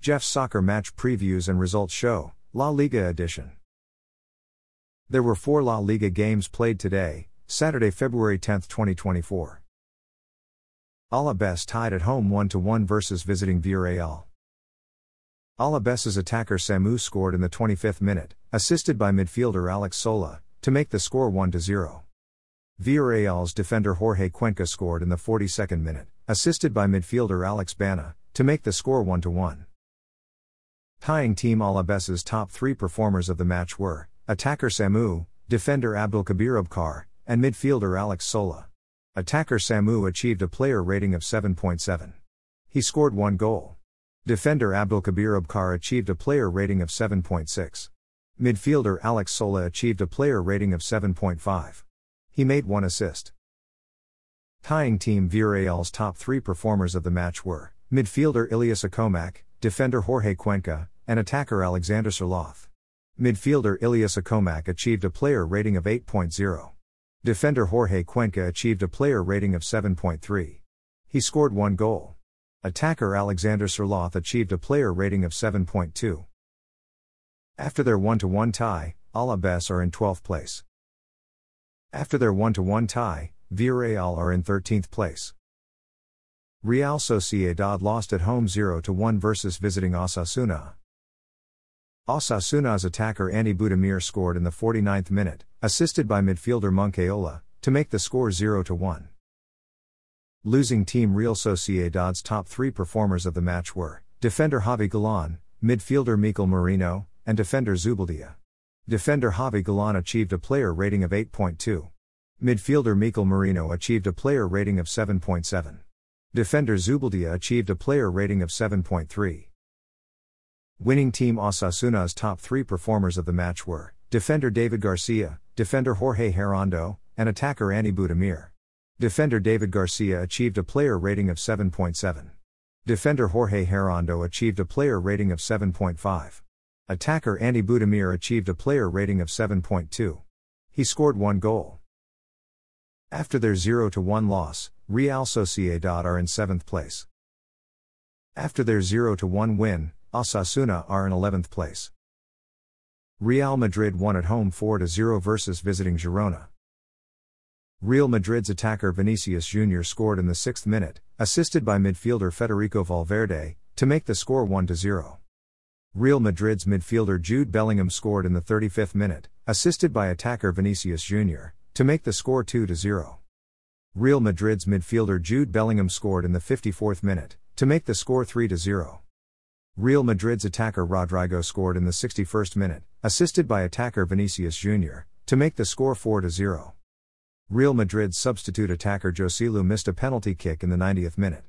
Jeff's Soccer Match Previews and Results Show, La Liga Edition. There were four La Liga games played today, Saturday, February 10, 2024. Alaves tied at home 1 1 versus visiting Villarreal. Alaves's attacker Samu scored in the 25th minute, assisted by midfielder Alex Sola, to make the score 1 0. Villarreal's defender Jorge Cuenca scored in the 42nd minute, assisted by midfielder Alex Baena, to make the score 1 1. Tying Team Alaves's top three performers of the match were attacker Samu, defender Abdelkabir Abqar, and midfielder Alex Sola. Attacker Samu achieved a player rating of 7.7. He scored one goal. Defender Abdelkabir Abqar achieved a player rating of 7.6. Midfielder Alex Sola achieved a player rating of 7.5. He made one assist. Tying Team Villarreal's top three performers of the match were midfielder Ilias Akhomach, defender Jorge Cuenca, and attacker Alexander Sorloth. Midfielder Ilias Akhomach achieved a player rating of 8.0. Defender Jorge Cuenca achieved a player rating of 7.3. He scored one goal. Attacker Alexander Sorloth achieved a player rating of 7.2. After their 1 1 tie, Alaves are in 12th place. After their 1 1 tie, Villarreal are in 13th place. Real Sociedad lost at home 0 1 versus visiting Osasuna. Osasuna's attacker Ante Budimir scored in the 49th minute, assisted by midfielder Moncayola, to make the score 0 1. Losing team Real Sociedad's top three performers of the match were defender Javi Galan, midfielder Mikel Merino, and defender Zubeldia. Defender Javi Galan achieved a player rating of 8.2. Midfielder Mikel Merino achieved a player rating of 7.7. Defender Zubeldia achieved a player rating of 7.3. Winning team Osasuna's top three performers of the match were defender David Garcia, defender Jorge Herrando, and attacker Ante Budimir. Defender David Garcia achieved a player rating of 7.7. Defender Jorge Herrando achieved a player rating of 7.5. Attacker Ante Budimir achieved a player rating of 7.2. He scored one goal. After their 0 1 loss, Real Sociedad are in 7th place. After their 0 1 win, Osasuna are in 11th place. Real Madrid won at home 4 0 versus visiting Girona. Real Madrid's attacker Vinicius Jr. scored in the 6th minute, assisted by midfielder Federico Valverde, to make the score 1 0. Real Madrid's midfielder Jude Bellingham scored in the 35th minute, assisted by attacker Vinicius Jr., to make the score 2 0. Real Madrid's midfielder Jude Bellingham scored in the 54th minute, to make the score 3 0. Real Madrid's attacker Rodrygo scored in the 61st minute, assisted by attacker Vinicius Jr., to make the score 4 0. Real Madrid's substitute attacker Joselu missed a penalty kick in the 90th minute.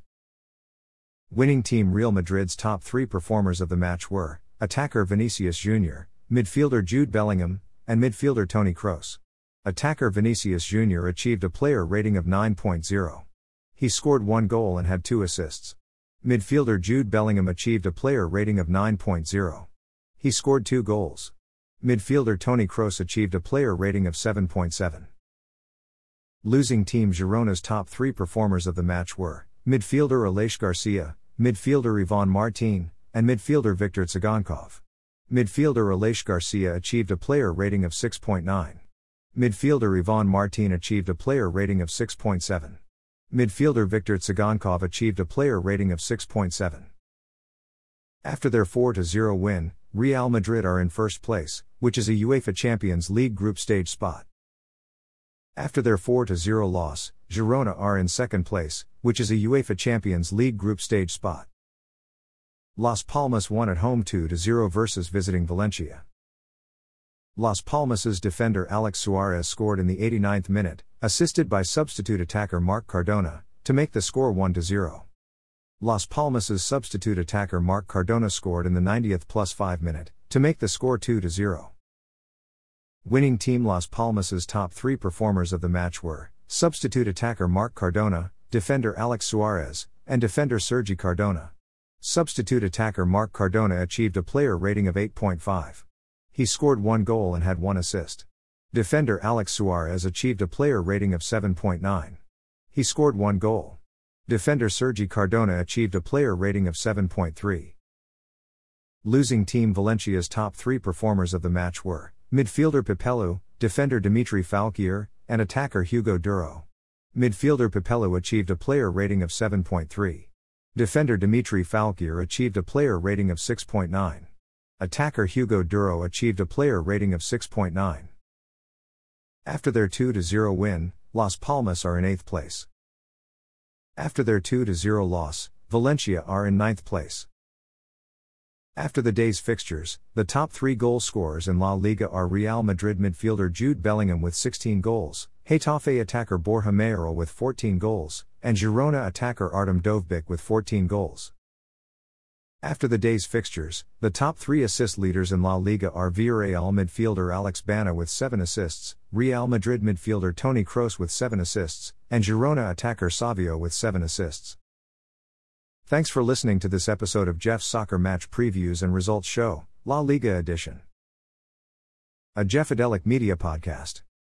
Winning team Real Madrid's top three performers of the match were attacker Vinicius Jr., midfielder Jude Bellingham, and midfielder Toni Kroos. Attacker Vinicius Jr. achieved a player rating of 9.0. He scored one goal and had two assists. Midfielder Jude Bellingham achieved a player rating of 9.0. He scored two goals. Midfielder Toni Kroos achieved a player rating of 7.7. Losing team Girona's top three performers of the match were midfielder Aleix Garcia, midfielder Ivan Martin, and midfielder Viktor Tsygankov. Midfielder Aleix Garcia achieved a player rating of 6.9. Midfielder Ivan Martin achieved a player rating of 6.7. Midfielder Viktor Tsygankov achieved a player rating of 6.7. After their 4 0 win, Real Madrid are in first place, which is a UEFA Champions League group stage spot. After their 4 0 loss, Girona are in second place, which is a UEFA Champions League group stage spot. Las Palmas won at home 2 0 versus visiting Valencia. Las Palmas's defender Alex Suarez scored in the 89th minute, assisted by substitute attacker Marc Cardona, to make the score 1 0. Las Palmas's substitute attacker Marc Cardona scored in the 90th plus 5 minute, to make the score 2 0. Winning team Las Palmas's top three performers of the match were substitute attacker Marc Cardona, defender Alex Suarez, and defender Sergi Cardona. Substitute attacker Marc Cardona achieved a player rating of 8.5. He scored one goal and had one assist. Defender Alex Suarez achieved a player rating of 7.9. He scored one goal. Defender Sergi Cardona achieved a player rating of 7.3. Losing team Valencia's top three performers of the match were midfielder Pepelu, defender Dimitri Foulquier, and attacker Hugo Duro. Midfielder Pepelu achieved a player rating of 7.3. Defender Dimitri Foulquier achieved a player rating of 6.9. Attacker Hugo Duro achieved a player rating of 6.9. After their 2 0 win, Las Palmas are in 8th place. After their 2 0 loss, Valencia are in 9th place. After the day's fixtures, the top three goal scorers in La Liga are Real Madrid midfielder Jude Bellingham with 16 goals, Getafe attacker Borja Mayoral with 14 goals, and Girona attacker Artem Dovbyk with 14 goals. After the day's fixtures, the top three assist leaders in La Liga are Villarreal midfielder Alex Baena with 7 assists, Real Madrid midfielder Toni Kroos with 7 assists, and Girona attacker Savio with 7 assists. Thanks for listening to this episode of Jeff's Soccer Match Previews and Results Show, La Liga Edition. A Jeffadelic Media Podcast.